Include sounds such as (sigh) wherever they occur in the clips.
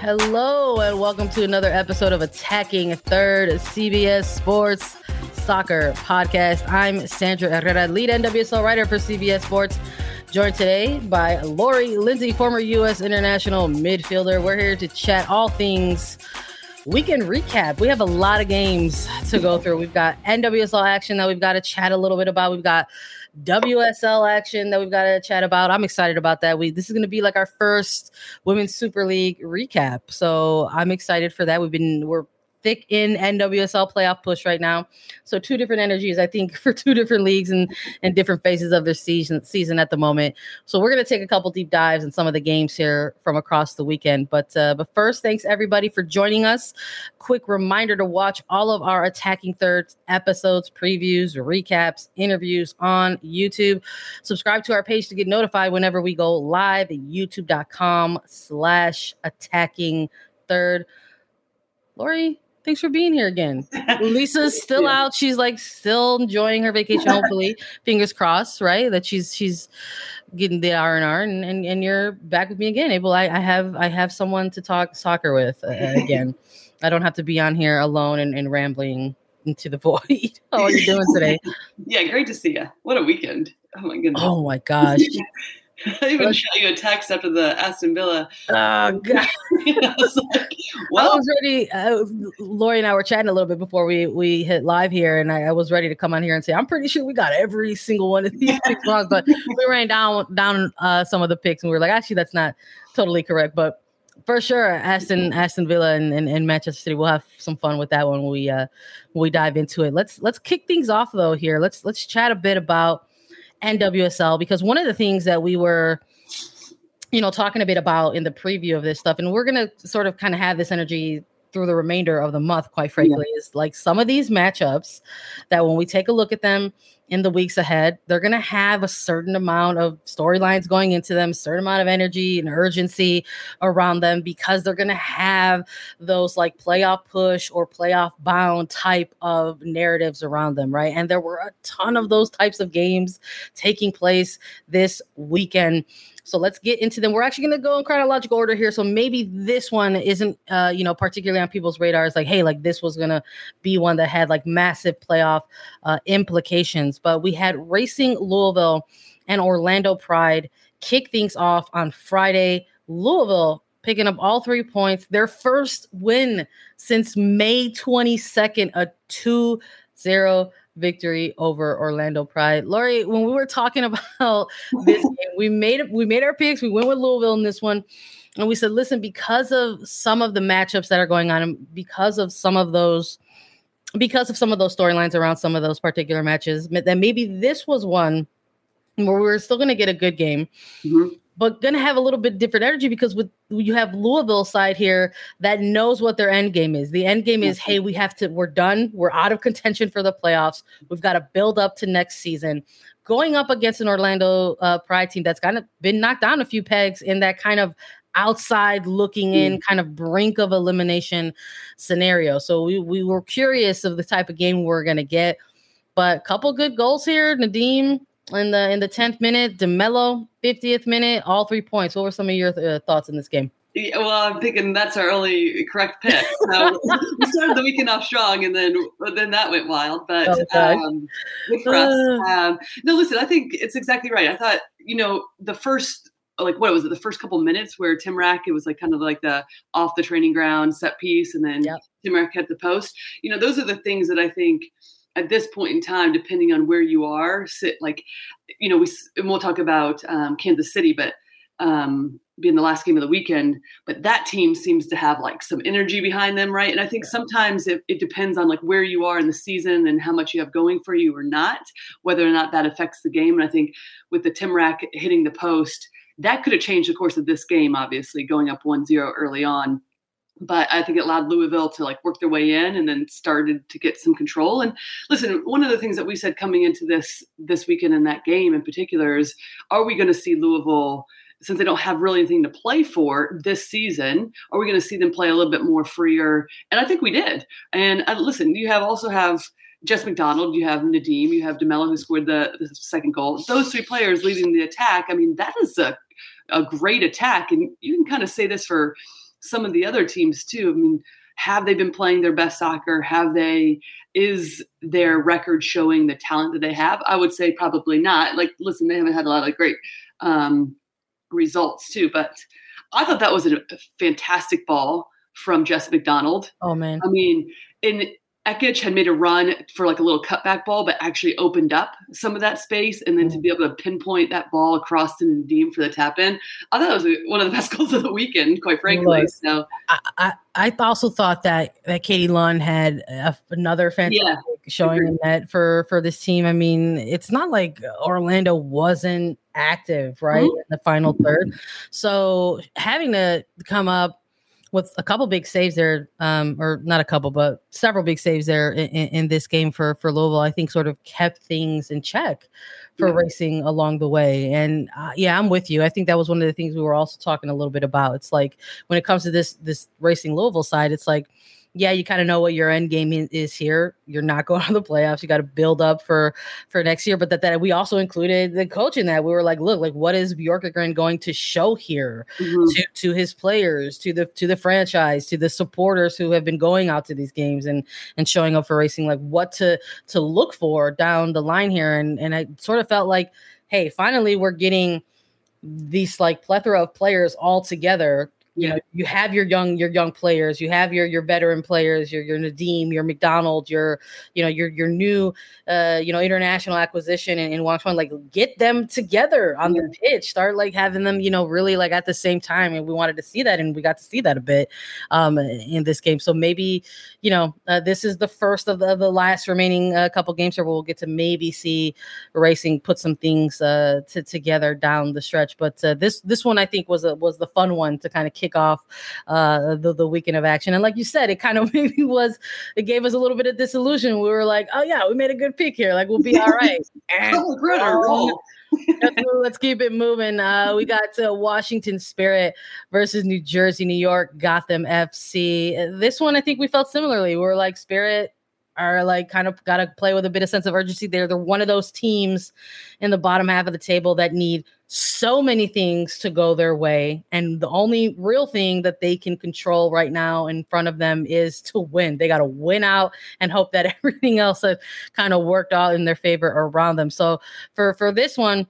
Hello, and welcome to another episode of Attacking Third CBS Sports Soccer Podcast. I'm Sandra Herrera, lead NWSL writer for CBS Sports. Joined today by Lori Lindsay, former U.S. international midfielder. We're here to chat all things weekend recap. We have a lot of games to go through. We've got NWSL action that we've got to chat a little bit about. We've got WSL action that we've got to chat about. I'm excited about that. We this is going to be like our first Women's Super League recap. So I'm excited for that. We've been we're thick in NWSL playoff push right now. So two different energies, I think, (laughs) for two different leagues and and different phases of their season season at the moment. So we're gonna take a couple deep dives in some of the games here from across the weekend. But uh, but first, thanks everybody for joining us. Quick reminder to watch all of our attacking thirds episodes, previews, recaps, interviews on YouTube. Subscribe to our page to get notified whenever we go live at youtube.com slash attacking third. Lori, thanks for being here again. (laughs) Lisa's still out. She's like still enjoying her vacation. (laughs) Hopefully, fingers crossed, right? That she's she's getting the R and R, and and you're back with me again, Abel. I, I have I have someone to talk soccer with uh, again. (laughs) I don't have to be on here alone and, and rambling into the void. How are you doing today? yeah, great to see you. What a weekend! Oh my goodness. Oh my gosh. (laughs) I even shot you a text after the Aston Villa. (laughs) Oh God! (laughs) I was like, well, I was ready. Uh, Lori and I were chatting a little bit before we we hit live here, and I, I, was ready to come on here and say, I'm pretty sure we got every single one of these picks wrong, but we ran down down uh, some of the picks, and we were like, actually, that's not totally correct, but. For sure, Aston Aston Villa and, and, and, Manchester City. We'll have some fun with that when we uh, when we dive into it. Let's let's kick things off though. Here, let's let's chat a bit about NWSL because one of the things that we were you know talking a bit about in the preview of this stuff and we're going to sort of kind of have this energy through the remainder of the month quite frankly yeah. is like some of these matchups that when we take a look at them in the weeks ahead they're going to have a certain amount of storylines going into them certain amount of energy and urgency around them because they're going to have those like playoff push or playoff bound type of narratives around them right? And there were a ton of those types of games taking place this weekend so let's get into them. We're actually going to go in chronological order here. So maybe this one isn't, uh, you know, particularly on people's radars. Like, hey, like this was going to be one that had like massive playoff uh, implications. But we had Racing Louisville and Orlando Pride kick things off on Friday. Louisville picking up all three points, their first win since May 22nd, a 2 0 victory over Orlando Pride. Lori, when we were talking (laughs) about (laughs) this game, we made we made our picks. We went with Louisville in this one. And we said, listen, because of some of the matchups that are going on, and because of some of those, because of some of those storylines around some of those particular matches, that maybe this was one where we are still going to get a good game. Mm-hmm but gonna have a little bit different energy because with you have Louisville side here that knows what their end game is. The end game is, hey, we have to, we're done, we're out of contention for the playoffs. We've got to build up to next season. Going up against an Orlando uh, Pride team that's kind of been knocked down a few pegs in that kind of outside looking in, mm. kind of brink of elimination scenario. So we we were curious of the type of game we we're gonna get. But a couple good goals here. Nadim in the in the 10th minute, DeMelo 50th minute, all three points. What were some of your uh, thoughts in this game? Yeah, well, I'm thinking that's our only correct pick. So (laughs) we started the weekend off strong, and then then that went wild. But okay. um, for us, um, no, listen, I think it's exactly right. I thought you know the first like what was it the first couple minutes where Tim Rack it was like kind of like the off the training ground set piece, and then yep. Rack hit the post. You know, those are the things that I think at this point in time, depending on where you are, sit like, you know, we and we'll talk about um, Kansas City, but um, being the last game of the weekend, but that team seems to have like some energy behind them, right? And I think sometimes it, it depends on like where you are in the season and how much you have going for you or not, whether or not that affects the game. And I think with the Tim Rack hitting the post, that could have changed the course of this game, obviously, going up 1 0 early on but I think it allowed Louisville to like work their way in and then started to get some control. And listen, one of the things that we said coming into this this weekend in that game in particular is, are we going to see Louisville? Since they don't have really anything to play for this season, are we going to see them play a little bit more freer? And I think we did. And uh, listen, you have also have Jess McDonald, you have Nadim, you have DeMelo who scored the, the second goal. Those three players leading the attack. I mean, that is a a great attack, and you can kind of say this for some of the other teams too. I mean, have they been playing their best soccer? Have they is their record showing the talent that they have? I would say probably not. Like, listen, they haven't had a lot of great um, results too, but I thought that was a fantastic ball from Jess McDonald. Oh man! I mean, in Ekic had made a run for like a little cutback ball, but actually opened up some of that space. And then mm. to be able to pinpoint that ball across to Nadim for the tap in, I thought that was one of the (laughs) best goals of the weekend, quite frankly. So I, I, I, also thought that, that Katie Lund had a, another fantastic yeah, showing in that for, for this team. I mean, it's not like Orlando wasn't active, right? Mm-hmm. In the final third. So having to come up with a couple big saves there, um, or not a couple, but several big saves there in, in, this game for for Louisville. I think sort of kept things in check for yeah. racing along the way. And uh, yeah, I'm with you. I think that was one of the things we were also talking a little bit about. It's like when it comes to this this racing Louisville side, it's like yeah, you kind of know what your end game is here. You're not going (laughs) to the playoffs. You got to build up for for next year. But that, that we also included the coach in that. We were like, look, like what is Björkegren going to show here mm-hmm. to, to his players, to the to the franchise, to the supporters who have been going out to these games and and showing up for racing, like what to to look for down the line here. And and I sort of felt like, hey, finally we're getting these like plethora of players all together you know you have your young your young players you have your your veteran players your your Nadim your McDonald your you know your your new uh you know international acquisition in, in Wang like get them together on yeah. the pitch. Start like having them you know really like at the same time and we wanted to see that and we got to see that a bit um in this game. So maybe you know uh, this is the first of the, the last remaining uh, couple games where we'll get to maybe see racing put some things uh to, together down the stretch. But uh, this this one I think was a was the fun one to kind of kick off uh, the, the weekend of action. And like you said, it kind of (laughs) maybe was, it gave us a little bit of disillusion. We were like, oh, yeah, we made a good pick here. Like, we'll be all right. (laughs) and, oh, (laughs) let's keep it moving. Uh, we got to Washington Spirit versus New Jersey, New York, Gotham FC. This one, I think we felt similarly. We are like, Spirit are like kind of got to play with a bit of sense of urgency. They're one of those teams in the bottom half of the table that need so many things to go their way. And the only real thing that they can control right now in front of them is to win. They got to win out and hope that (laughs) everything else has kind of worked out in their favor around them. So for, for this one,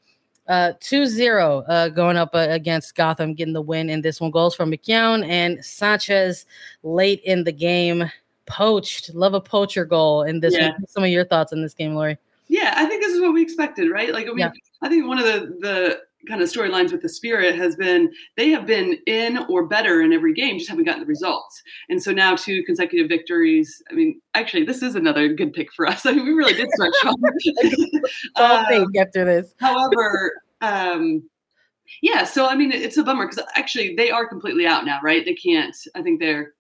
uh, 2-0 uh, going up uh, against Gotham, getting the win in this one. Goals from McKeown and Sanchez late in the game poached. Love a poacher goal in this. Yeah. Some of your thoughts on this game, Lori? Yeah, I think this is what we expected, right? Like, I mean, yeah. I think one of the the kind of storylines with the Spirit has been they have been in or better in every game, just haven't gotten the results. And so now two consecutive victories. I mean, actually, this is another good pick for us. (laughs) I mean, we really did start (laughs) strong. um, after this. however, (laughs) um, yeah. So I mean, it's a bummer because actually they are completely out now, right? They can't. I think they're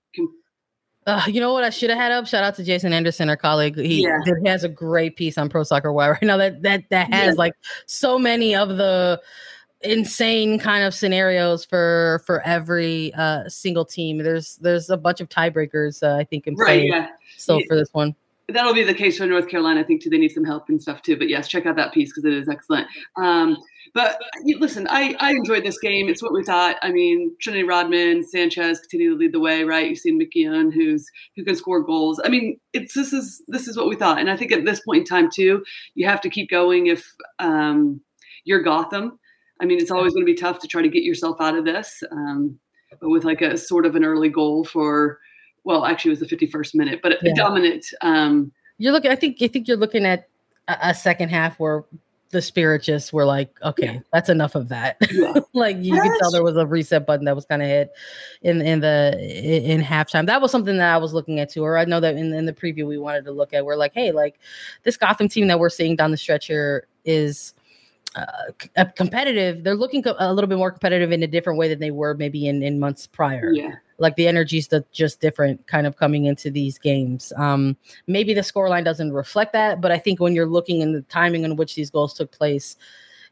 uh, you know what I should have had up? Shout out to Jason Anderson, our colleague. He, yeah. he has a great piece on Pro Soccer Wire right now that that that has yeah. like so many of the insane kind of scenarios for for every uh single team. There's there's a bunch of tiebreakers uh, I think in play. Right, yeah. So yeah. for this one that'll be the case for North Carolina. I think too. They need some help and stuff too. But yes, check out that piece because it is excellent. Um, but listen, I, I enjoyed this game. It's what we thought. I mean, Trinity Rodman, Sanchez continue to lead the way, right? You've seen McKeown, who's who can score goals. I mean, it's this is this is what we thought. And I think at this point in time too, you have to keep going if um, you're Gotham. I mean, it's always going to be tough to try to get yourself out of this. Um, but with like a sort of an early goal for well, actually, it was the 51st minute, but yeah. a dominant. Um, you're looking. I think. I think you're looking at a, a second half where the spirit just were like, okay, yeah. that's enough of that. Yeah. (laughs) like you yes. could tell there was a reset button that was kind of hit in in the in, in halftime. That was something that I was looking at too. Or I know that in, in the preview we wanted to look at. We're like, hey, like this Gotham team that we're seeing down the stretch here is uh, competitive. They're looking co- a little bit more competitive in a different way than they were maybe in, in months prior. Yeah. Like the energy's the, just different kind of coming into these games. Um, maybe the scoreline doesn't reflect that, but I think when you're looking in the timing in which these goals took place,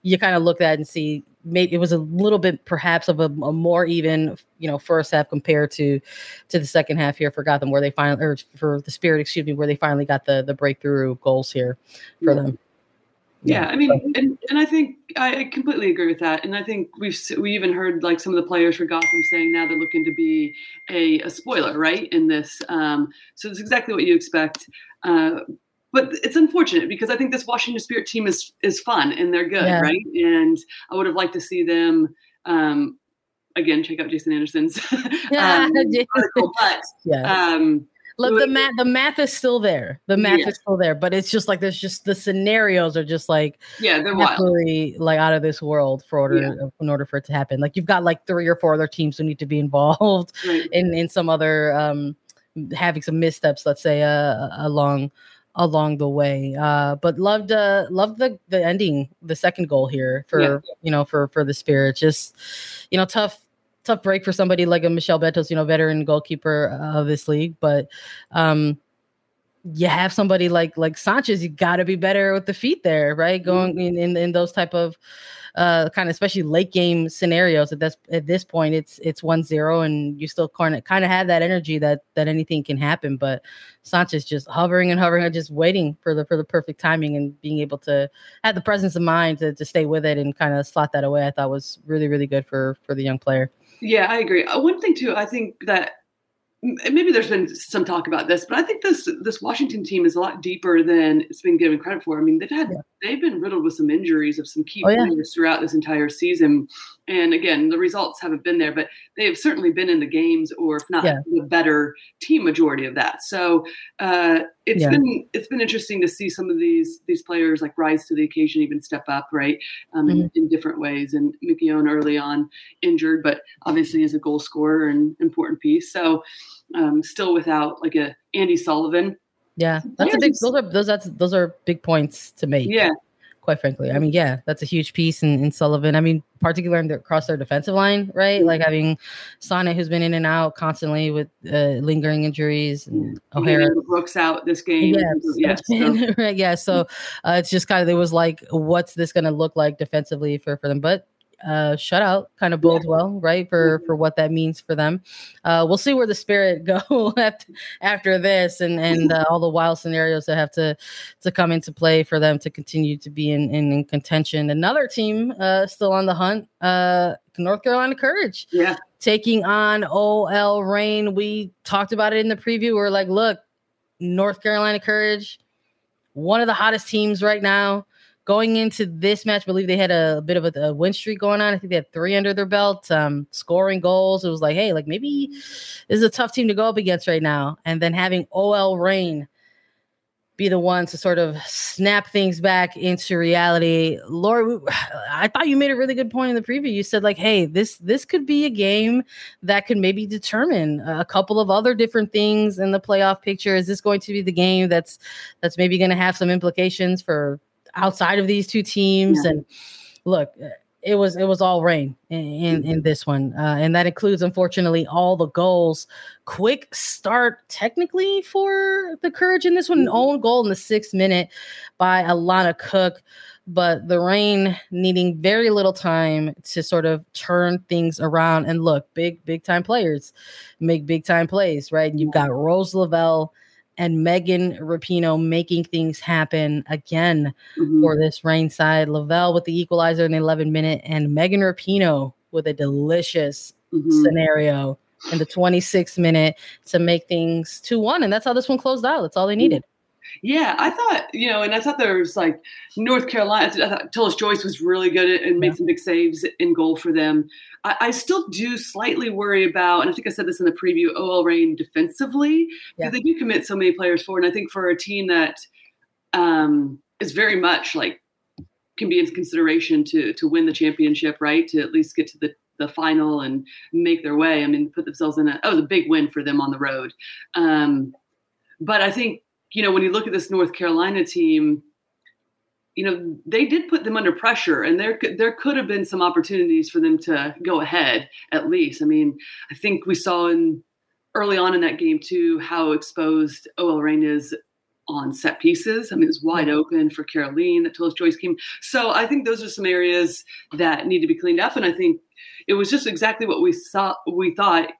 you kind of look at and see maybe it was a little bit perhaps of a, a, more even you know first half compared to to the second half here for Gotham where they finally or for the Spirit excuse me where they finally got the the breakthrough goals here for yeah. them. Yeah, I mean, and, and I think I completely agree with that. And I think we've we even heard like some of the players for Gotham saying now they're looking to be a, a spoiler, right? In this, um, so it's exactly what you expect. Uh, but it's unfortunate because I think this Washington Spirit team is is fun and they're good, yeah. right? And I would have liked to see them. Um, again, check out Jason Anderson's (laughs) um, (laughs) article, but yeah. um, Look, the math the math is still there. The math yeah. is still there, but it's just like there's just the scenarios are just like yeah, they're wild. like out of this world for order yeah. in order for it to happen. Like you've got like three or four other teams who need to be involved (laughs) right. in in some other um having some missteps, let's say, uh along along the way. Uh, but loved uh loved the the ending, the second goal here for yeah. you know for for the spirit. Just you know tough tough break for somebody like a Michelle Betos, you know, veteran goalkeeper of this league. But um, you have somebody like like Sanchez, you got to be better with the feet there, right? Going mm-hmm. in, in, in those type of uh, kind of especially late game scenarios. At this at this point, it's it's one zero, and you still kind of kind of have that energy that that anything can happen. But Sanchez just hovering and hovering, and just waiting for the for the perfect timing and being able to have the presence of mind to to stay with it and kind of slot that away. I thought was really really good for for the young player. Yeah, I agree. Uh, one thing too, I think that maybe there's been some talk about this, but I think this this Washington team is a lot deeper than it's been given credit for. I mean, they've had yeah. they've been riddled with some injuries of some key oh, players yeah. throughout this entire season. And again, the results haven't been there, but they have certainly been in the games, or if not yeah. the better team majority of that. So uh, it's been it's been interesting to see some of these these players like rise to the occasion, even step up, right, um, mm-hmm. in, in, different ways. And McKeown early on injured, but obviously is a goal scorer and important piece. So um, still without like a Andi Sullivan. Yeah, that's a big. Those are those that's those are big points to make. Yeah, quite frankly. I mean, yeah, that's a huge piece in, in Sullivan. I mean, particularly across their defensive line, right? Like having Sane, who's been in and out constantly with uh, lingering injuries, and O'Hara Brooks out this game. Yes, (laughs) so. (laughs) right. Yeah, so uh, it's just kind of it was like, what's this going to look like defensively for for them? But uh, shutout kind of bodes yeah. well, right? For for what that means for them. Uh, we'll see where the spirit (laughs) go after, after this, and and uh, all the wild scenarios that have to to come into play for them to continue to be in in, in contention. Another team uh, still on the hunt, uh, North Carolina Courage, yeah, taking on OL Reign. We talked about it in the preview. We're like, look, North Carolina Courage, one of the hottest teams right now going into this match, I believe they had a, a bit of a, a, win streak going on. I think they had three under their belt, um, scoring goals. It was like, hey, like maybe this is a tough team to go up against right now. And then having OL Reign be the one to sort of snap things back into reality. Laura, (sighs) I thought you made a really good point in the preview. You said like, "Hey, this this could be a game that could maybe determine a couple of other different things in the playoff picture. Is this going to be the game that's that's maybe going to have some implications for outside of these two teams?" Yeah. And look, it was it was OL Reign in in, in this one, uh, and that includes unfortunately all the goals. Quick start technically for the Courage in this one, an mm-hmm. own goal in the sixth minute by Alana Cook, but the Reign needing very little time to sort of turn things around. And look, big big time players make big time plays, right? And you've got Rose Lavelle and Megan Rapinoe making things happen again mm-hmm. for this Reign side. Lavelle with the equalizer in the 11 minute, and Megan Rapinoe with a delicious mm-hmm. scenario in the 26 minute to make things 2 1. And that's how this one closed out. That's all they needed. Yeah, I thought, you know, and I thought there was like North Carolina. I thought Tullis-Joyce was really good and made yeah. some big saves in goal for them. I, I, still do slightly worry about, and I think I said this in the preview, OL Reign defensively, because yeah. they do commit so many players forward. And I think for a team that um, is very much like can be in consideration to to win the championship, right? To at least get to the the final and make their way. I mean, put themselves in a oh, it was a big win for them on the road. Um, but I think you know when you look at this North Carolina team, you know they did put them under pressure and there could there could have been some opportunities for them to go ahead at least. I mean i think we saw in early on in that game too how exposed ol reign is on set pieces. I mean it was wide mm-hmm. open for caroline that Tullis-Joyce came so i think those are some areas that need to be cleaned up and i think it was just exactly what we saw we thought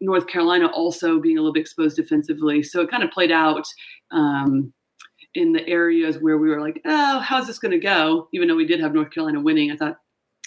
north carolina also being a little bit exposed defensively so it kind of played out um, in the areas where we were like, oh, how's this going to go? Even though we did have North Carolina winning, I thought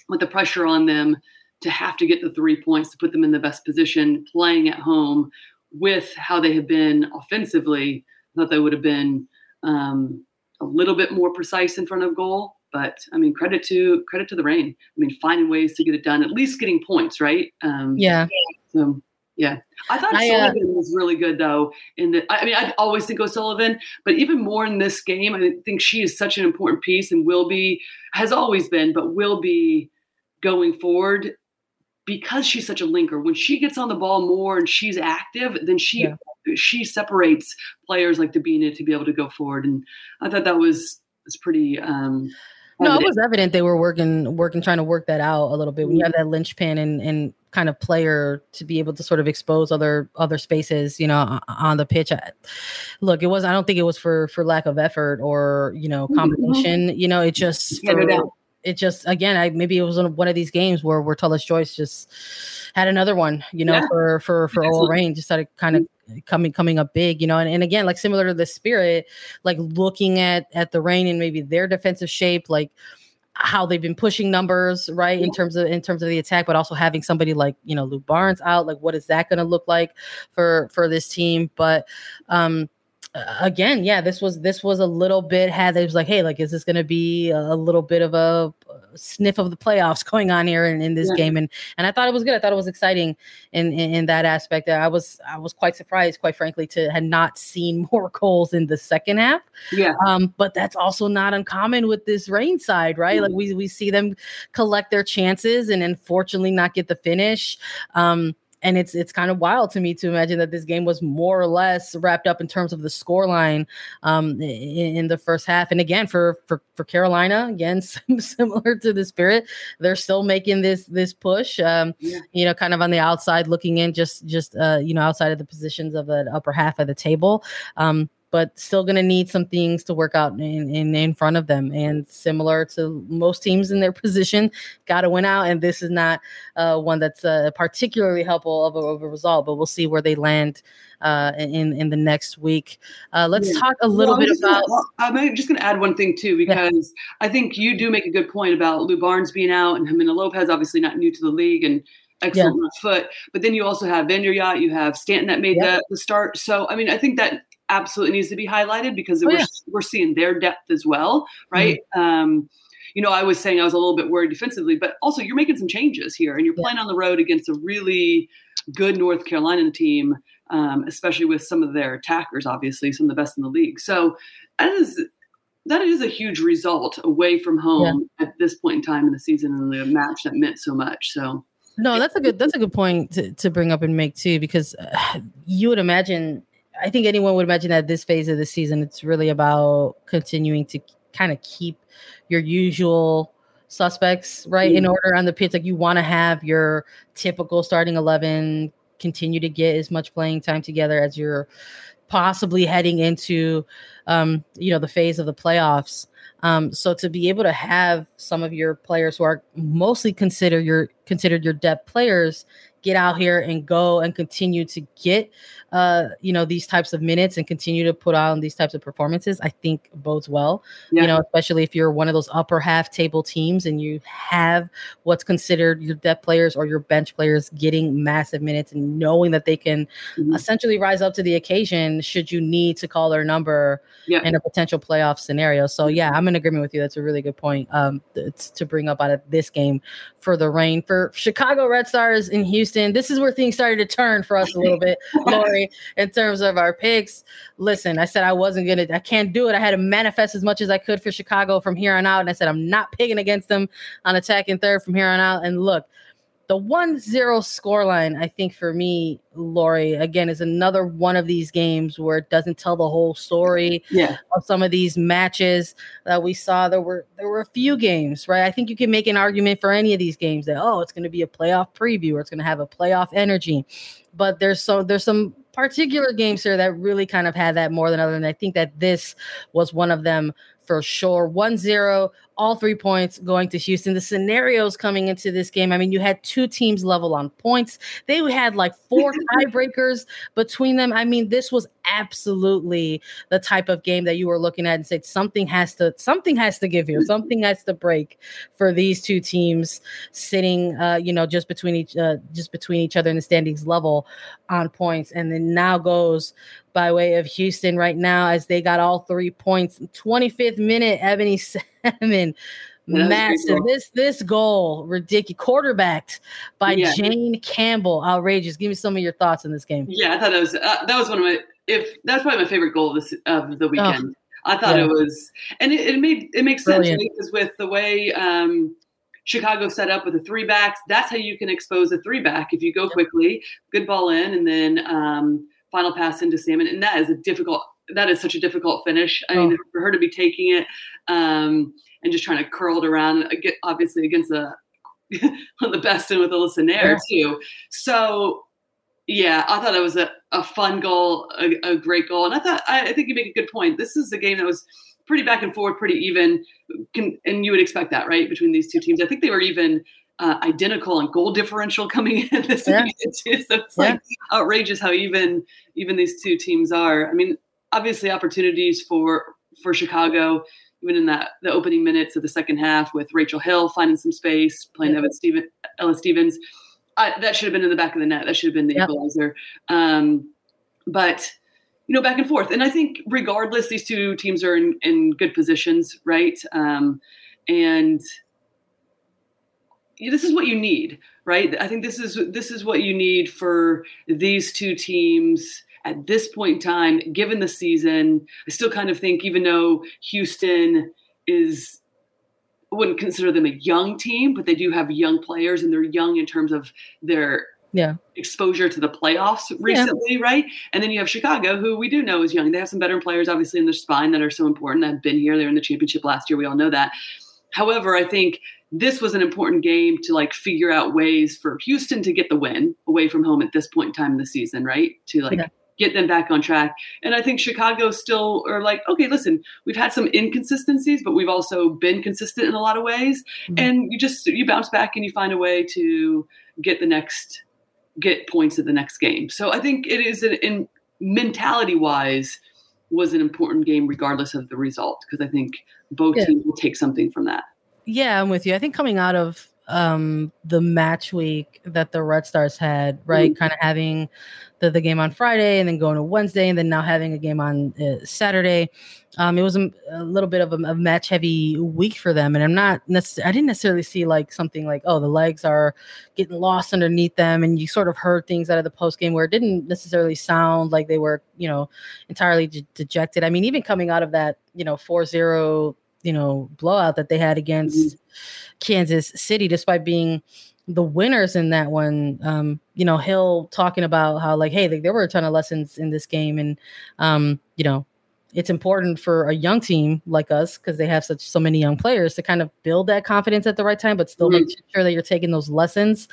with the pressure on them to have to get the three points to put them in the best position, playing at home with how they have been offensively, I thought they would have been um, a little bit more precise in front of goal. But I mean, credit to credit to the Reign. I mean, finding ways to get it done, at least getting points, right? Um, yeah. So yeah, I thought I, uh, Sullivan was really good though. In the, I mean, I always think O'Sullivan, but even more in this game, I think she is such an important piece and will be, has always been, but will be going forward because she's such a linker. When she gets on the ball more and she's active, then she yeah. she separates players like Debinha to be able to go forward. And I thought that was was pretty. Um, no, it was evident they were working, working, trying to work that out a little bit. When you have that linchpin and and kind of player to be able to sort of expose other other spaces, you know, on the pitch. Look, it was. I don't think it was for for lack of effort or you know mm-hmm. competition. Mm-hmm. You know, it just for, it just again, I maybe it was one of these games where where Tullis-Joyce just had another one, you know, yeah. for for for OL Reign just started kind of coming coming up big, you know, and, and again, like similar to the spirit, like looking at at the Reign and maybe their defensive shape, like how they've been pushing numbers right in terms of in terms of the attack but also having somebody like you know Lu Barnes out like what is that going to look like for for this team? But um again yeah this was this was a little bit had it was like hey like is this going to be a little bit of a sniff of the playoffs going on here in, in this yeah. game? And and i thought it was good. I thought it was exciting in, in, in that aspect. I was i was quite surprised quite frankly to had not seen (laughs) more goals in the second half. Yeah. Um but that's also not uncommon with this Reign side right? Mm-hmm. like we we see them collect their chances and unfortunately not get the finish. Um and it's it's kind of wild to me to imagine that this game was more or less wrapped up in terms of the score line um, in, in, the first half. And again, for for for Carolina, again (laughs) similar to the Spirit, they're still making this this push. Um, yeah. You know, kind of on the outside looking in, just just uh, you know outside of the positions of the upper half of the table. Um, but still going to need some things to work out in, in, in front of them. And similar to most teams in their (laughs) position, got to win out. And this is not uh, one that's uh, particularly helpful of a, of a, result, but we'll see where they land uh, in in the next week. Uh, let's yeah. talk a little well, bit about. Gonna, I'm just going to add one thing too, because yeah. I think you do make a good point about Lu Barnes being out and Jimena Lopez, obviously not new to the league and excellent yeah. foot. But then you also have Yacht, you have Stanton that made the, the start. So I mean, I think that absolutely needs to be highlighted because Oh, we're yeah. we're seeing their depth as well, right? Um, you know, I was saying I was a little bit worried defensively, but also you're making some changes here, and you're Yeah. playing on the road against a really good North Carolina team, um, especially with some of their attackers, obviously some of the best in the league. So that is that is a huge result away from home at this point in time in the season and the match that meant so much. So No, that's a good that's a good point to, to bring up and make too, because uh, you would imagine. I think anyone would imagine that this phase of the season, it's really about continuing to kind of keep your usual suspects right in Mhm. order on the pitch. Like you want to have your typical starting eleven continue to get as much playing time together as you're possibly heading into, um, you know, the phase of the playoffs. Um, so to be able to have some of your players who are mostly consider your considered your depth players get out here and go and continue to get uh you know these types of minutes and continue to put on these types of performances i think bodes well Yeah. you know especially if you're one of those upper half table teams and you have what's considered your depth players or your bench players getting massive minutes and knowing that they can Mhm. essentially rise up to the occasion should you need to call their number Yeah. in a potential playoff scenario. So yeah, I'm in agreement with you. That's a really good point um, it's to bring up out of this game for the Reign for Chicago Red Stars in Houston. This is where things started to turn for us a little bit, (laughs) Lori, in terms of our picks. Listen, I said I wasn't gonna, I can't do it. I had to manifest as much as I could for Chicago from here on out, and I said I'm not picking against them on Attacking Third from here on out. And look, the 1 0 scoreline, I think for me, Lori, again, is another one of these games where it doesn't tell the whole story yeah. of some of these matches that we saw. There were there were a few games, right? I think you can make an argument for any of these games that oh, it's going to be a playoff preview or it's going to have a playoff energy. But there's so there's some particular games here that really kind of had that more than other. And I think that this was one of them for sure. 1-0, all three points going to Houston. The scenarios coming into this game, I mean, you had two teams level on points. They had like four (laughs) tiebreakers between them. I mean, this was absolutely the type of game that you were looking at and said something has to something has to give here. Something has to break for these two teams sitting uh, you know, just between each uh, just between each other in the standings level on points. And then now goes by way of Houston right now as they got all three points. 25th minute, Ebony Salmon. Yeah, that was a great Massive. This this goal, ridiculous. Quarterbacked by Yeah. Jane Campbell. Outrageous. Give me some of your thoughts on this game. Yeah, I thought that was uh, that was one of my if that's probably my favorite goal of this of the weekend. I thought yeah. it was, and it, it made it makes sense because with the way um, Chicago set up with the three backs, that's how you can expose a three back if you go quickly, good ball in, and then um, final pass into Salmon, and that is a difficult. That is such a difficult finish. I mean, Oh. for her to be taking it um, and just trying to curl it around, obviously against of (laughs) the best and with Alyssa Naeher too. So yeah, I thought it was a, a fun goal, a, a great goal, and I thought I, I think you make a good point. This is a game that was pretty back and forth, pretty even, Can, and you would expect that, right, between these two teams. I think they were even uh, identical on goal differential coming in this Yeah. too. So it's Yeah. like outrageous how even even these two teams are. I mean, obviously opportunities for for Chicago. Even in that the opening minutes of the second half, with Rachel Hill finding some space, playing Yeah. Evan Steven, Ella Stevens, I, that should have been in the back of the net. That should have been the Yep. equalizer. Um, but you know, back and forth. And I think regardless, these two teams are in, in good positions, right? Um, and this is what you need, right? I think this is this is what you need for these two teams at this point in time, given the season. I still kind of think, even though Houston is I wouldn't consider them a young team, but they do have young players, and they're young in terms of their Yeah. exposure to the playoffs recently, right? And then you have Chicago, who we do know is young. They have some veteran players, obviously, in their spine that are so important. That have been here. They're in the championship last year. We all know that. However, I think this was an important game to like figure out ways for Houston to get the win away from home at this point in time in the season, right? To like Yeah. get them back on track. And I think Chicago still are like, okay, listen, we've had some inconsistencies, but we've also been consistent in a lot of ways. Mhm. And you just you bounce back and you find a way to get the next get points at the next game. So I think it is an, in mentality wise was an important game regardless of the result because I think both Yeah. teams will take something from that. Yeah, I'm with you. I think coming out of um, the match week that the Red Stars had, right? Mm-hmm. Kind of having the, the game on Friday and then going to Wednesday and then now having a game on uh, Saturday. Um, it was a, a little bit of a, a, match heavy week for them. And I'm not necessarily, I didn't necessarily see like something like, oh, the legs are getting lost underneath them. And you sort of heard things out of the post game where it didn't necessarily sound like they were, you know, entirely de- dejected. I mean, even coming out of that, you know, 4 0, you know, blowout that they had against mm-hmm. Kansas City, despite being, the winners in that one, um, you know, Hill talking about how like, hey, like, there were a ton of lessons in this game, and um, you know, it's important for a young team like us because they have such so many young players to kind of build that confidence at the right time, but still mm-hmm. make sure that you're taking those lessons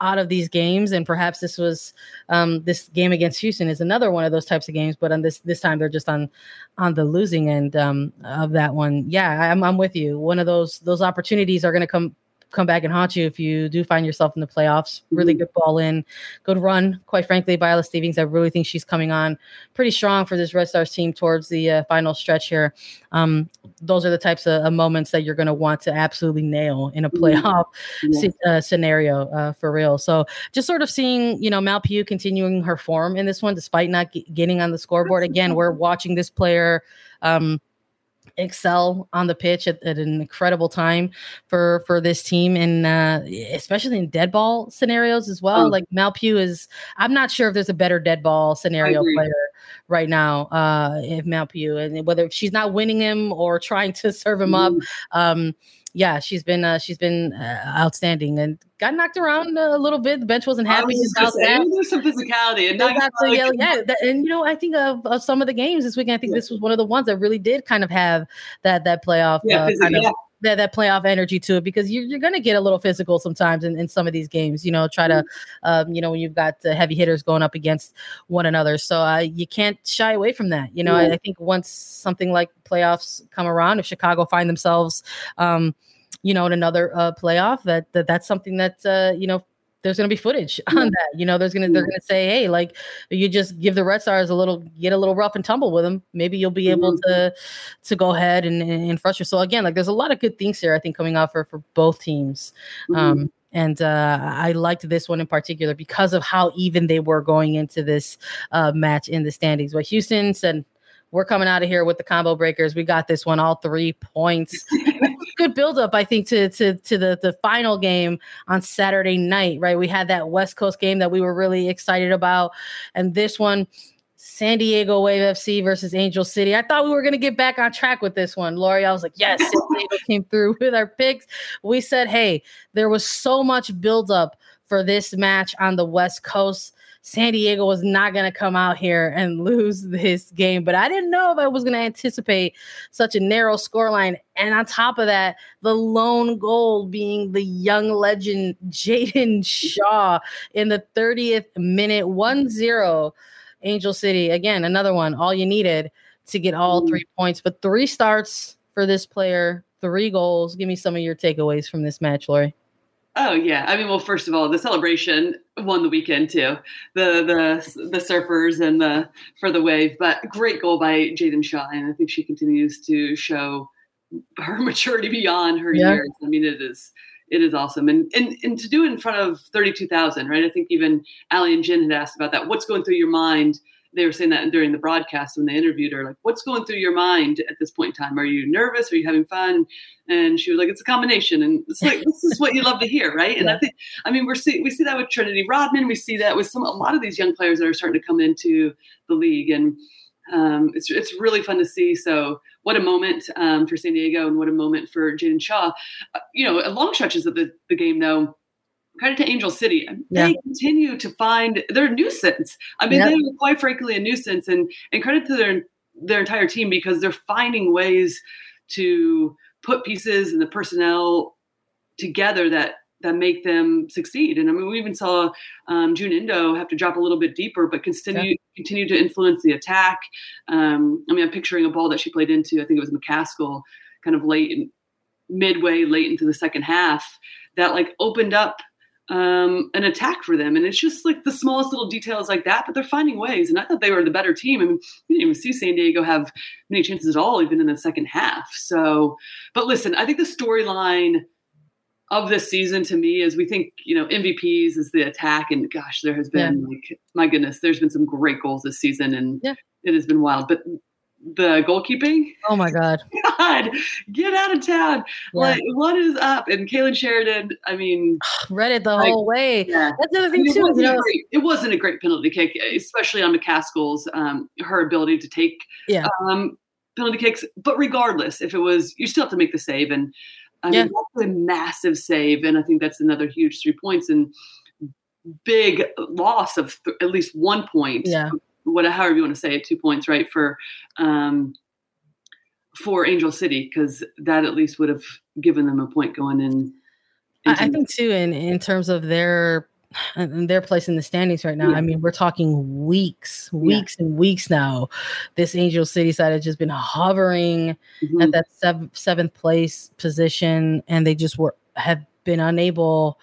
out of these games. And perhaps this was um, this game against Houston is another one of those types of games, but on this this time they're just on on the losing end um, of that one. Yeah, I'm I'm with you. One of those those opportunities are going to come come back and haunt you if you do find yourself in the playoffs. Really mm-hmm. good ball in, good run. Quite frankly, Viola Stevens, I really think she's coming on pretty strong for this Red Stars team towards the uh, final stretch here. Um, those are the types of, of moments that you're going to want to absolutely nail in a mm-hmm. playoff yeah. uh, scenario uh, for real. So just sort of seeing, you know, Mal Pugh continuing her form in this one, despite not g- getting on the scoreboard. Again, we're watching this player. Um, excel on the pitch at, at, an incredible time for for this team and uh, especially in dead ball scenarios as well. Oh. Like Mal Pugh is I'm not sure if there's a better dead ball scenario player right now uh if Mal Pugh and whether she's not winning him or trying to serve him mm. up um yeah, she's been uh, she's been uh, outstanding and got knocked around a little bit. The bench wasn't happy was about say, that. There's some physicality, and got to yell, yeah. That, and you know, I think of, of some of the games this weekend. I think yeah. this was one of the ones that really did kind of have that that playoff yeah, uh, kind of that, that playoff energy to it because you're, you're going to get a little physical sometimes in, in some of these games, you know, try to, um, you know, when you've got the heavy hitters going up against one another. So uh, you can't shy away from that. You know, I, I, think once something like playoffs come around, if Chicago find themselves, um, you know, in another uh, playoff, that, that that's something that, uh, you know, there's going to be footage (laughs) on that. You know, there's going to they're going to say, hey, like you just give the Red Stars a little, get a little rough and tumble with them. Maybe you'll be able mm-hmm. to to go ahead and, and frustrate. So again, like there's a lot of good things here. I think coming out for for both teams. Mm-hmm. Um, and uh, I liked this one in particular because of how even they were going into this uh, match in the standings. But Houston said, we're coming out of here with the combo breakers. We got this one, all three points. (laughs) Good buildup, I think, to to to the the final game on Saturday night. Right, we had that West Coast game that we were really excited about, and this one. San Diego Wave FC versus Angel City. I thought we were going to get back on track with this one. Lori, I was like, yes, San (laughs) Diego came through with our picks. We said, hey, there was so much buildup for this match on the West Coast San Diego was not going to come out here and lose this game. But I didn't know if I was going to anticipate such a narrow scoreline. And on top of that, the lone goal being the young legend Jaedyn Shaw in the 30th minute 1 0 Angel City. Again, another one, all you needed to get all hmm. three points, but three starts for this player, three goals. Give me some of your takeaways from this match, Lori. Oh yeah, I mean, well, first of all, the celebration won the weekend too. The the the surfers and the for the wave, but great goal by Jaedyn Shaw, and I think she continues to show her (laughs) maturity beyond her yeah. years. I mean, it is it is awesome, and and and to do it in front of thirty two thousand, right? I think even Ali and Jen had asked about that. What's going through your mind? They were saying that during the broadcast when they interviewed her, like, what's going through your mind at this point in time? Are you nervous? Are you having fun? And she was like, it's a combination. And it's like, this is what you love to hear, right? And yeah. I think, I mean, we're see, we see that with Trinity Rodman. We see that with some, a lot of these young players that are starting to come into the league. And um, it's, it's really fun to see. So what a moment um, for San Diego and what a moment for Jaedyn Shaw. Uh, you know, long stretches of the, the game, though, credit to Angel City. They continue to find their nuisance. I mean, they are quite frankly a nuisance, and and credit to their their entire team because they're finding ways to put pieces and the personnel together that that make them succeed. And I mean, we even saw um, Jun Endo have to drop a little bit deeper, but continue yeah. continue to influence the attack. Um, I mean, I'm picturing a ball that she played into. I think it was McCaskill, kind of late, in, midway, late into the second half, that like opened up um, an attack for them. And it's just like the smallest little details like that, but they're finding ways. And I thought they were the better team. I mean, we didn't even see San Diego have many chances at all, even in the second half. So, but listen, I think the storyline of this season to me is we think you know MVPs is the attack, and gosh, there has been yeah. like my goodness, there's been some great goals this season, and yeah. it has been wild. But the goalkeeping. Oh my God. (laughs) God, get out of town. Yeah. Like, what is up? And Kailen Sheridan, I mean, (sighs) read it the like, whole way. Yeah. That's the other thing, I mean, too. It wasn't, you know, great, it wasn't a great penalty kick, especially on McCaskill's, um, her ability to take yeah. um, penalty kicks. But regardless, if it was, you still have to make the save. And I mean, that's a massive save. And I think that's another huge three points. And big loss of th- at least one point yeah what however you want to say it, two points, right, for um, for Angel City because that at least would have given them a point going in. I think too, in in terms of their their place in the standings right now. Yeah. I mean, we're talking weeks, weeks yeah. and weeks now. This Angel City side has just been hovering mm-hmm. at that sev- seventh place position, and they just were have been unable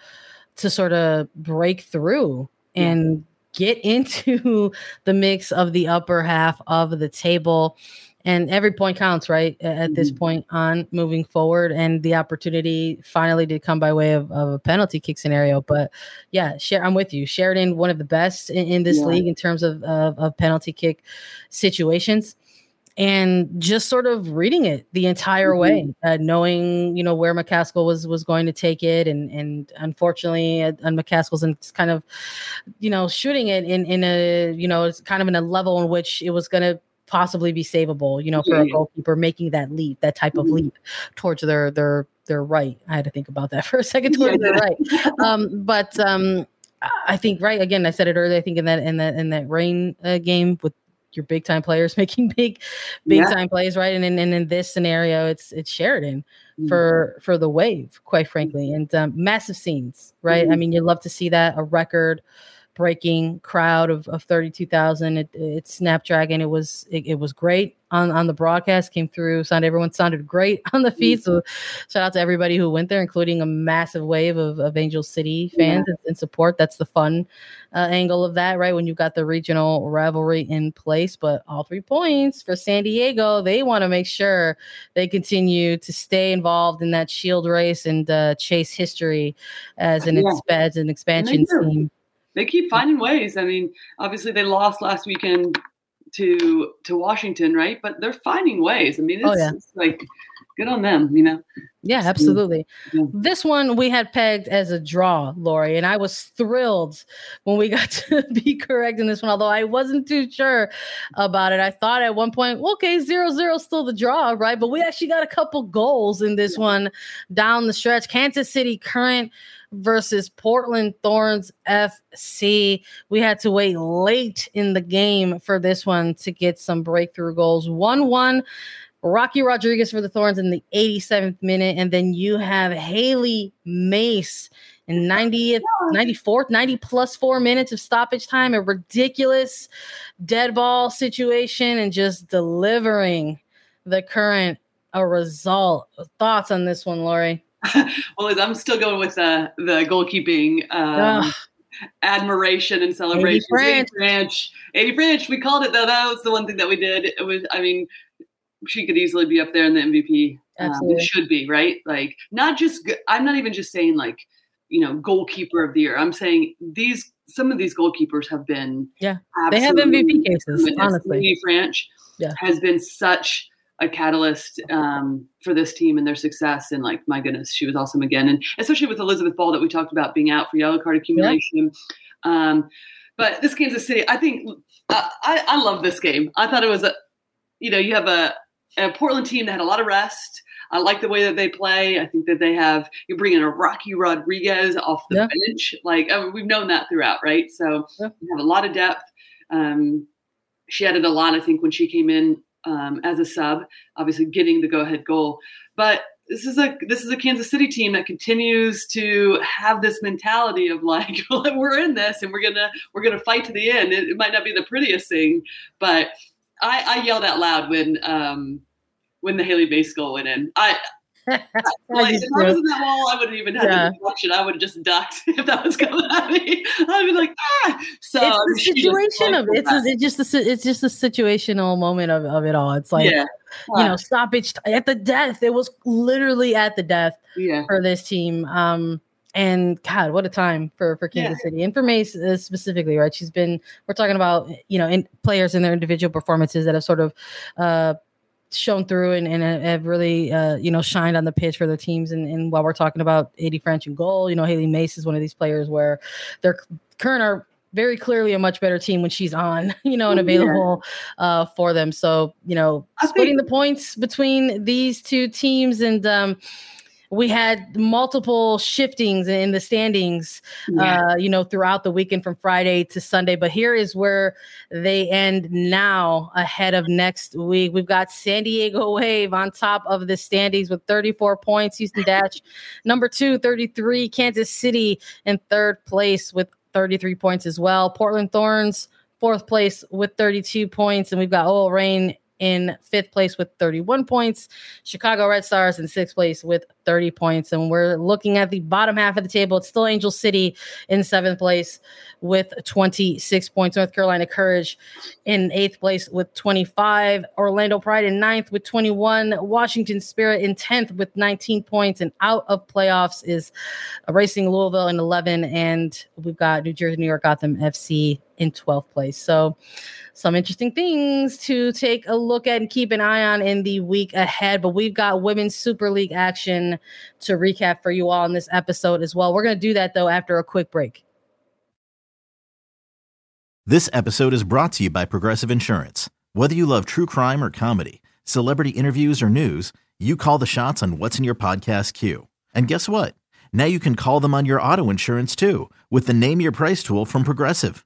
to sort of break through and get into (laughs) the mix of the upper half of the table. And every point counts, right? At mm-hmm. this point on moving forward. And the opportunity finally did come by way of, of a penalty kick scenario. But yeah, share, I'm with you. Sheridan, one of the best in, in this yeah. league in terms of, of, of penalty kick situations and just sort of reading it the entire mm-hmm. way, uh, knowing you know where McCaskill was was going to take it, and and unfortunately, uh, and McCaskill's and kind of you know shooting it in in a you know it's kind of in a level in which it was going to possibly be savable, you know, for yeah. a goalkeeper making that leap, that type mm-hmm. of leap towards their their their right. I had to think about that (laughs) for a second towards yeah. their right, (laughs) um, but. um I think right again. I said it earlier. I think in that in that in that Reign uh, game with your big time players (laughs) making big big yeah. time plays, right? And in, and in this scenario, it's it's Sheridan mm-hmm. for for the wave, quite frankly, and um, massive scenes, right? Mm-hmm. I mean, you love to see that a record breaking crowd of, of 32,000 it, it Snapdragon. It was it, it, was great on on the broadcast came through sounded everyone sounded great (laughs) on the feed. So shout out to everybody who went there including a massive wave of, of Angel City fans yeah. and support. That's the fun uh, angle of that right? When you've got the regional rivalry in place. But all three points for San Diego they want to make sure they continue to stay involved in that shield race and uh, chase history as an, yeah. as an expansion team they keep finding ways. I mean, obviously they lost last weekend to to Washington, right? But they're finding ways. I mean, oh, it's, oh, yeah. it's like good on them, you know. Yeah, absolutely. Yeah. This one we had pegged as a draw, Lori, and I was thrilled when we (laughs) got to be correct in this one, although I wasn't too sure about it. I thought at one point, okay, zero zero still the draw, right? But we actually got a couple goals in this yeah. one down the stretch. Kansas City Current versus Portland Thorns FC. We had to wait late in the game for this one to get some breakthrough goals. 1 1. Rocky Rodriguez for the Thorns in the 87th minute. And then you have Hailie Mace in 90th, 94th, 90 plus four minutes of stoppage time. A ridiculous dead ball situation and just delivering the current a result. Thoughts on this one, Lori? (laughs) well, I'm still going with the the goalkeeping um, admiration and celebration. AD Franch. AD Franch. AD Franch. We called it though. That was the one thing that we did. It was, I mean, she could easily be up there in the MVP. Um, should be right. Like not just. I'm not even just saying like you know goalkeeper of the year. I'm saying these some of these goalkeepers have been yeah they have MVP cases. Honestly, Franch yeah. has been such a catalyst um, for this team and their success. And like, my goodness, she was awesome again. And especially with Elizabeth Ball that we talked about being out for yellow card accumulation. Yeah. Um, but this Kansas City, I think uh, I, I love this game. I thought it was a, you know, you have a, a Portland team that had a lot of rest. I like the way that they play. I think that they have you bring in a Rocky Rodriguez off the yeah. bench. Like I mean, we've known that throughout, right? So yeah. you have a lot of depth. Um, she added a lot, I think, when she came in um, as a sub, obviously getting the go-ahead goal. But this is a this is a Kansas City team that continues to have this mentality of like (laughs) we're in this and we're gonna we're gonna fight to the end. It, it might not be the prettiest thing, but I, I yelled out loud when um, when the Hailie Mace goal went in. (laughs) I like, if I was in that wall, I wouldn't even have yeah. the reflection. I would have just ducked (laughs) if that was coming at me. I'd be like, ah. So it's the situation of it's a, it's just a, it's just a situational moment of, of it all. It's like yeah. you know, stoppage at the death. It was literally at the death yeah. for this team. Um, and God, what a time for for Kansas yeah. City and for Mace uh, specifically, right? She's been. We're talking about you know in players in their individual performances that have sort of uh, shown through and, and have really uh, you know shined on the pitch for their teams. And, and while we're talking about AD Franch and goal, you know Hailie Mace is one of these players where their current are very clearly a much better team when she's on, (laughs) you know, and available yeah. uh, for them. So you know, I splitting think- the points between these two teams and. Um, we had multiple shiftings in the standings, yeah. uh, you know, throughout the weekend from Friday to Sunday. But here is where they end now ahead of next week. We've got San Diego Wave on top of the standings with 34 points. Houston Dash, number two, 33. Kansas City in third place with 33 points as well. Portland Thorns, fourth place with 32 points. And we've got OL Reign in fifth place with 31 points. Chicago Red Stars in sixth place with 30 points. And we're looking at the bottom half of the table. It's still Angel City in seventh place with 26 points. North Carolina Courage in eighth place with 25. Orlando Pride in ninth with 21. Washington Spirit in 10th with 19 points. And out of playoffs is Racing Louisville in 11. And we've got New Jersey, New York Gotham FC in 12th place. So, some interesting things to take a look at and keep an eye on in the week ahead. But we've got Women's Super League action to recap for you all in this episode as well. We're going to do that though after a quick break. This episode is brought to you by Progressive Insurance. Whether you love true crime or comedy, celebrity interviews or news, you call the shots on what's in your podcast queue. And guess what? Now you can call them on your auto insurance too with the Name Your Price tool from Progressive.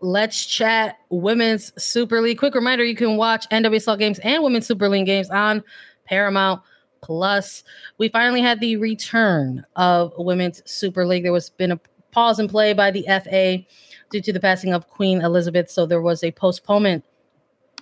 let's chat Women's Super League. Quick reminder, you can watch NWSL games and Women's Super League games on Paramount Plus. We finally had the return of Women's Super League. There was been a pause in play by the FA due to the passing of Queen Elizabeth, so there was a postponement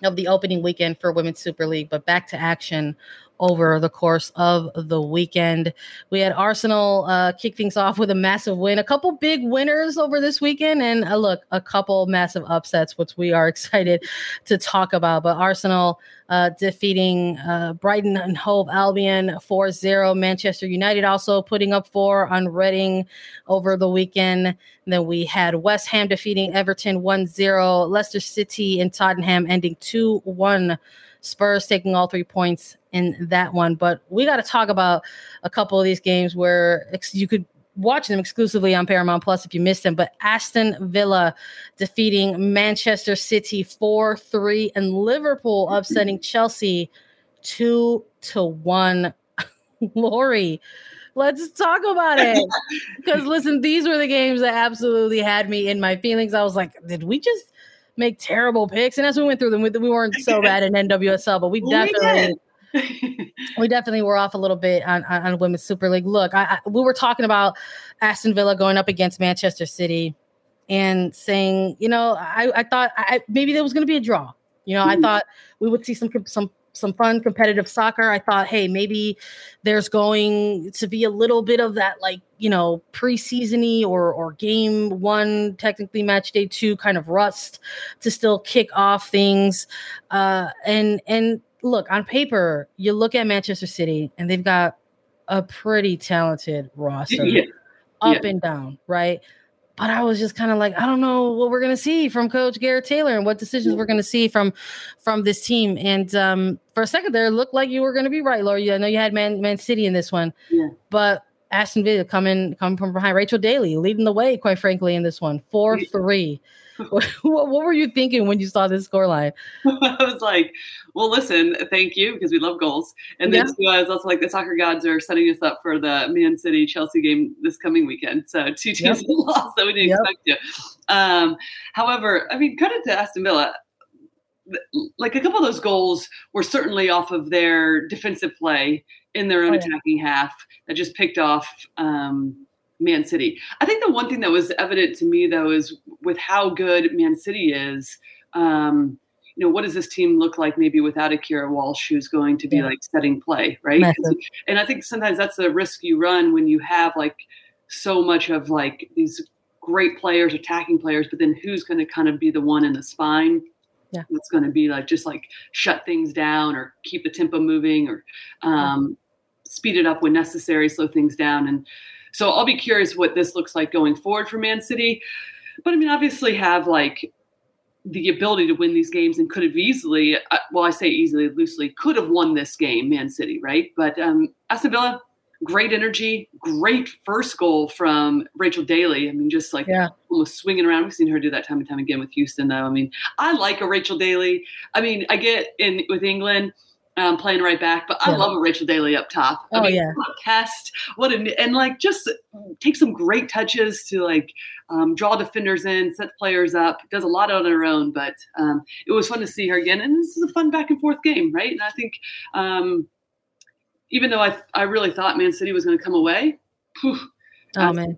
of the opening weekend for Women's Super League, but back to action over the course of the weekend. We had Arsenal uh, kick things off with a massive win, a couple big winners over this weekend, and uh, look, a couple massive upsets, which we are (laughs) excited to talk about. But Arsenal uh, defeating uh, Brighton and Hove Albion 4 0. Manchester United also putting up four on Reading over the weekend. Then we had West Ham defeating Everton 1 0. Leicester City and Tottenham ending 2 1 Spurs taking all three points in that one. But we got to talk about a couple of these games where ex- you could watch them exclusively on Paramount Plus if you missed them. But Aston Villa defeating Manchester City 4 3 and Liverpool (laughs) upsetting Chelsea 2 to 1. (laughs) Lori, let's talk about it. (laughs) Because listen, these were the games that absolutely had me in my feelings. I was like, did we just make terrible picks. And as we went through them, we, we weren't so bad in NWSL, but we definitely. (laughs) we definitely were off a little bit on, on, on women's super league. Look, I, I, we were talking about Aston Villa going up against Manchester City and saying, you know, I, I thought I, maybe there was going to be a draw. You know, mm-hmm. I thought we would see some some some fun competitive soccer. I thought, hey, maybe there's going to be a little bit of that, like you know, preseasony or or game one, technically match day two, kind of rust to still kick off things. Uh, and and look on paper, you look at Manchester City, and they've got a pretty talented roster, (laughs) yeah. up yeah. and down, right? but I was just kind of like, I don't know what we're gonna see from Coach Gareth Taylor and what decisions we're gonna see from from this team. And um, for a second there, it looked like you were gonna be right, Laura. I know you had Man Man City in this one, yeah. but Aston Villa coming coming from behind. Rachel Daly leading the way, quite frankly, in this one, four three. (laughs) what, what, were you thinking when you saw this scoreline? (laughs) I was like, well, listen, thank you, because we love goals. And then yeah. I was also like, the soccer gods are setting us up for the Man City Chelsea game this coming weekend. So two teams yep. (laughs) lost that we didn't yep. expect to. Um, however, I mean, credit to Aston Villa. Like a couple of those goals were certainly off of their defensive play in their own oh, yeah. attacking half that just picked off um, Man City. I think the one thing that was evident to me though is with how good Man City is. Um, you know, what does this team look like maybe without a Keira Walsh, who's going to be yeah. like setting play, right? And I think sometimes that's the risk you run when you have like so much of like these great players, attacking players, but then who's going to kind of be the one in the spine? Yeah. That's going to be like just like shut things down or keep the tempo moving or um, speed it up when necessary, slow things down. And so I'll be curious what this looks like going forward for Man City. But I mean, obviously, have like the ability to win these games and could have easily, uh, well, I say easily, loosely, could have won this game, Man City, right? But um, Aston Villa, great energy, great first goal from Rachel Daly. I mean, just like yeah. almost swinging around. We've seen her do that time and time again with Houston, though. I mean, I like a Rachel Daly. I mean, I get in with England um, playing right back. But I yeah. love a Rachel Daly up top. I oh mean, yeah, what a test! What and like just take some great touches to like um, draw defenders in, set players up. Does a lot on her own, but um, it was fun to see her again. And this is a fun back and forth game, right? And I think um, even though I I really thought Man City was going to come away, whew, oh man,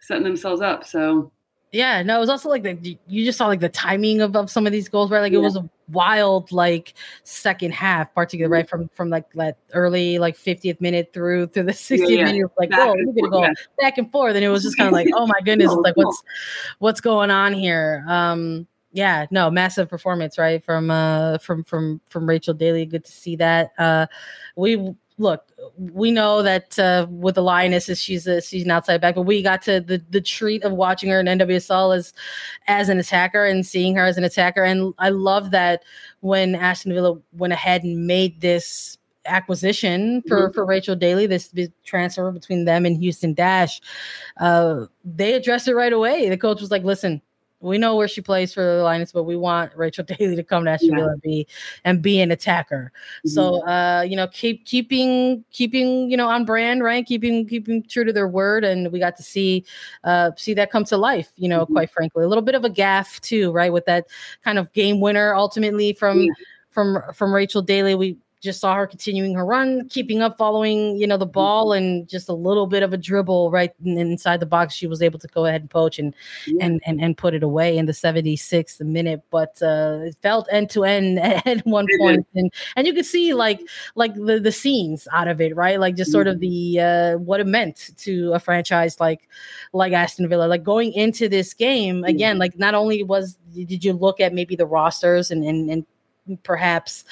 setting themselves up. So yeah, no, it was also like the you just saw like the timing of, of some of these goals, right? Like yeah. it was a wild like second half, particularly mm-hmm. right from from like that early like 50th minute through through the (laughs) 60th yeah, yeah. minute. Like, back whoa, we're gonna go back and forth, and it was just kind of like, oh my (laughs) goodness, like what's what's going on here? Um, yeah, no, massive performance, right? From uh from from from Rachel Daly. Good to see that. Uh, we look, we know that uh, with the Lionesses, she's a, she's an outside back, but we got to the, the treat of watching her in NWSL as as an attacker and seeing her as an attacker. And I love that when Aston Villa went ahead and made this acquisition for mm-hmm. for Rachel Daly, this, transfer between them and Houston Dash, uh, they addressed it right away. The coach was like, "Listen, we know where she plays for the Lions, but we want Rachel (laughs) Daly to come to Aston Villa yeah. and be and be an attacker. Mm-hmm. So uh, you know, keep keeping keeping you know on brand, right? Keeping keeping true to their word, and we got to see uh, see that come to life. You know, mm-hmm. quite frankly, a little bit of a gaff too, right? With that kind of game winner ultimately from. Yeah. From from Rachel Daly, we just saw her continuing her run, keeping up, following, you know, the ball mm-hmm. and just a little bit of a dribble right inside the box. She was able to go ahead and poach and yeah. and, and and put it away in the 76th minute. But uh it felt end to end (laughs) at one point. And and you could see like like the the scenes out of it, right? Like just sort of mm-hmm. the uh what it meant to a franchise like like Aston Villa. Like going into this game, again, like not only was did you look at maybe the rosters and and and perhaps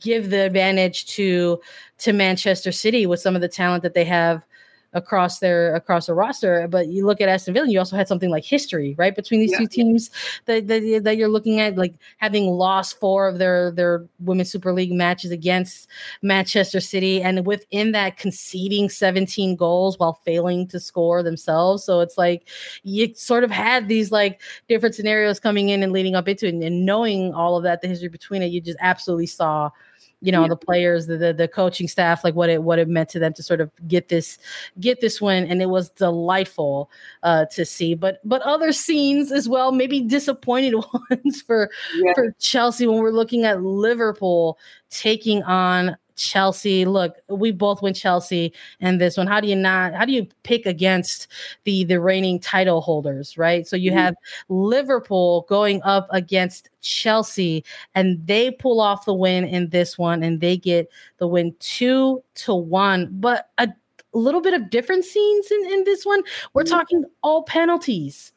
give the advantage to to Manchester City with some of the talent that they have across their across the roster. But you look at Aston Villa, you also had something like history, right, between these yeah. two teams that, that, that you're looking at, like having lost four of their their women's Super League matches against Manchester City, and within that conceding 17 goals while failing to score themselves. So it's like you sort of had these like different scenarios coming in and leading up into it, and, and knowing all of that, the history between it, you just absolutely saw you know yeah. the players the, the, the coaching staff like what it what it meant to them to sort of get this get this win and it was delightful uh to see but but other scenes as well maybe disappointed (laughs) ones for yeah. for Chelsea when we're looking at Liverpool taking on Chelsea. Look, we both went Chelsea and this one. How do you not? How do you pick against the the reigning title holders, right? So you mm-hmm. have Liverpool going up against Chelsea, and they pull off the win in this one, and they get the win two to one. But a little bit of different scenes in, in this one. We're mm-hmm. talking all penalties,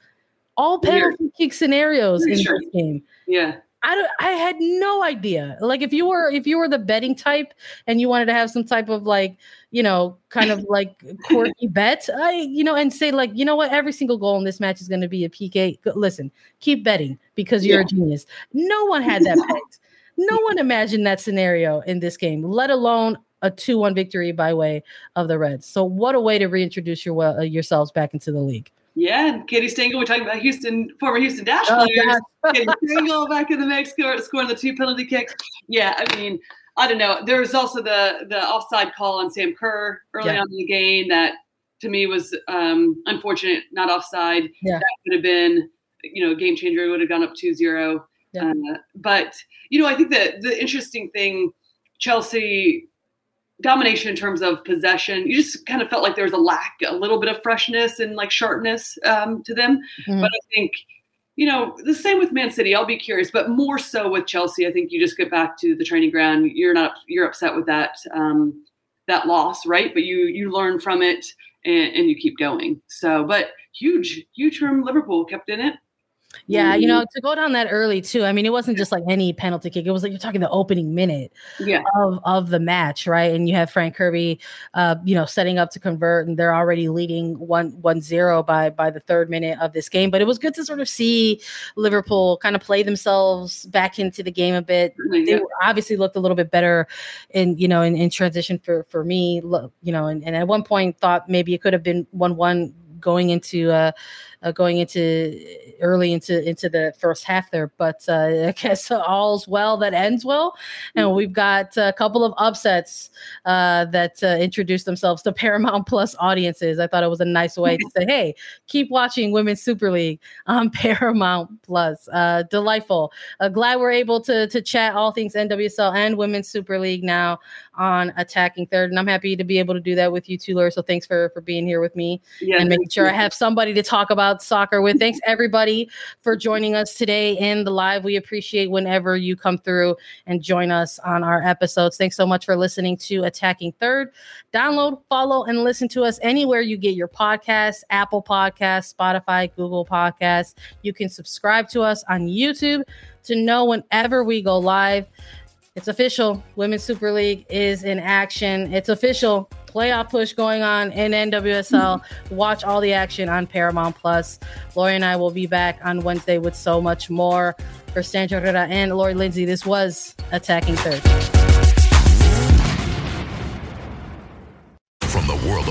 all penalty Weird. kick scenarios in this game. Yeah. I don't, I had no idea. Like if you were if you were the betting type and you wanted to have some type of like, you know, kind of (laughs) like quirky bet, I you know, and say like, you know what, every single goal in this match is going to be a PK. Listen, keep betting because you're yeah. a genius. No one had that pegged. (laughs) No one imagined that scenario in this game, let alone a 2-1 victory by way of the Reds. So what a way to reintroduce your uh, yourselves back into the league. Yeah, and Katie Stengel, we're talking about Houston, former Houston Dash oh, players. Katie (laughs) Stengel back in the mix, scoring the two penalty kicks. Yeah, I mean, I don't know. There was also the the offside call on Sam Kerr early yeah. on in the game that to me was um, unfortunate, not offside. Yeah. That could have been, you know, game changer. It would have gone up 2-0. Yeah. Uh, but, you know, I think that the interesting thing, Chelsea domination in terms of possession. You just kind of felt like there was a lack, a little bit of freshness and like sharpness um, to them. Mm-hmm. But I think, you know, the same with Man City. I'll be curious, but more so with Chelsea. I think you just get back to the training ground. You're not you're upset with that um, that loss, right? But you you learn from it and, and you keep going. So, but huge, huge from Liverpool kept in it. Yeah, you know, mm-hmm. to go down that early too. I mean, it wasn't just like any penalty kick. It was like you're talking the opening minute yeah. of of the match, right? And you have Fran Kirby uh, you know, setting up to convert and they're already leading one one zero by by the third minute of this game. But it was good to sort of see Liverpool kind of play themselves back into the game a bit. They obviously looked a little bit better in, you know, in, in transition for for me, you know, and, and at one point thought maybe it could have been one one going into uh, uh, going into early into into the first half there. But uh, (laughs) I guess all's well that ends well, and mm-hmm. we've got a couple of upsets uh, that uh, introduce themselves to (laughs) Paramount Plus audiences. I thought it was a nice way to (laughs) say, "Hey, keep watching Women's Super League on Paramount Plus." Uh, delightful. Uh, glad we're able to to chat all things NWSL and Women's Super League now on Attacking Third, and I'm happy to be able to do that with you too, Laura. So thanks for for being here with me yeah, and making sure I have somebody to talk about soccer with. Thanks everybody for joining us today in the live. We appreciate whenever you come through and join us on our episodes. Thanks so much for listening to Attacking Third. Download, follow, and listen to us anywhere you get your podcasts, Apple Podcasts, Spotify, Google Podcasts. You can subscribe to us on YouTube to know whenever we go live. It's official. Women's Super League is in action. It's official. Playoff push going on in NWSL. (laughs) Watch all the action on Paramount Plus. Lori and I will be back on Wednesday with so much more. For Sandra Herrera and Lori Lindsay, this was Attacking Third.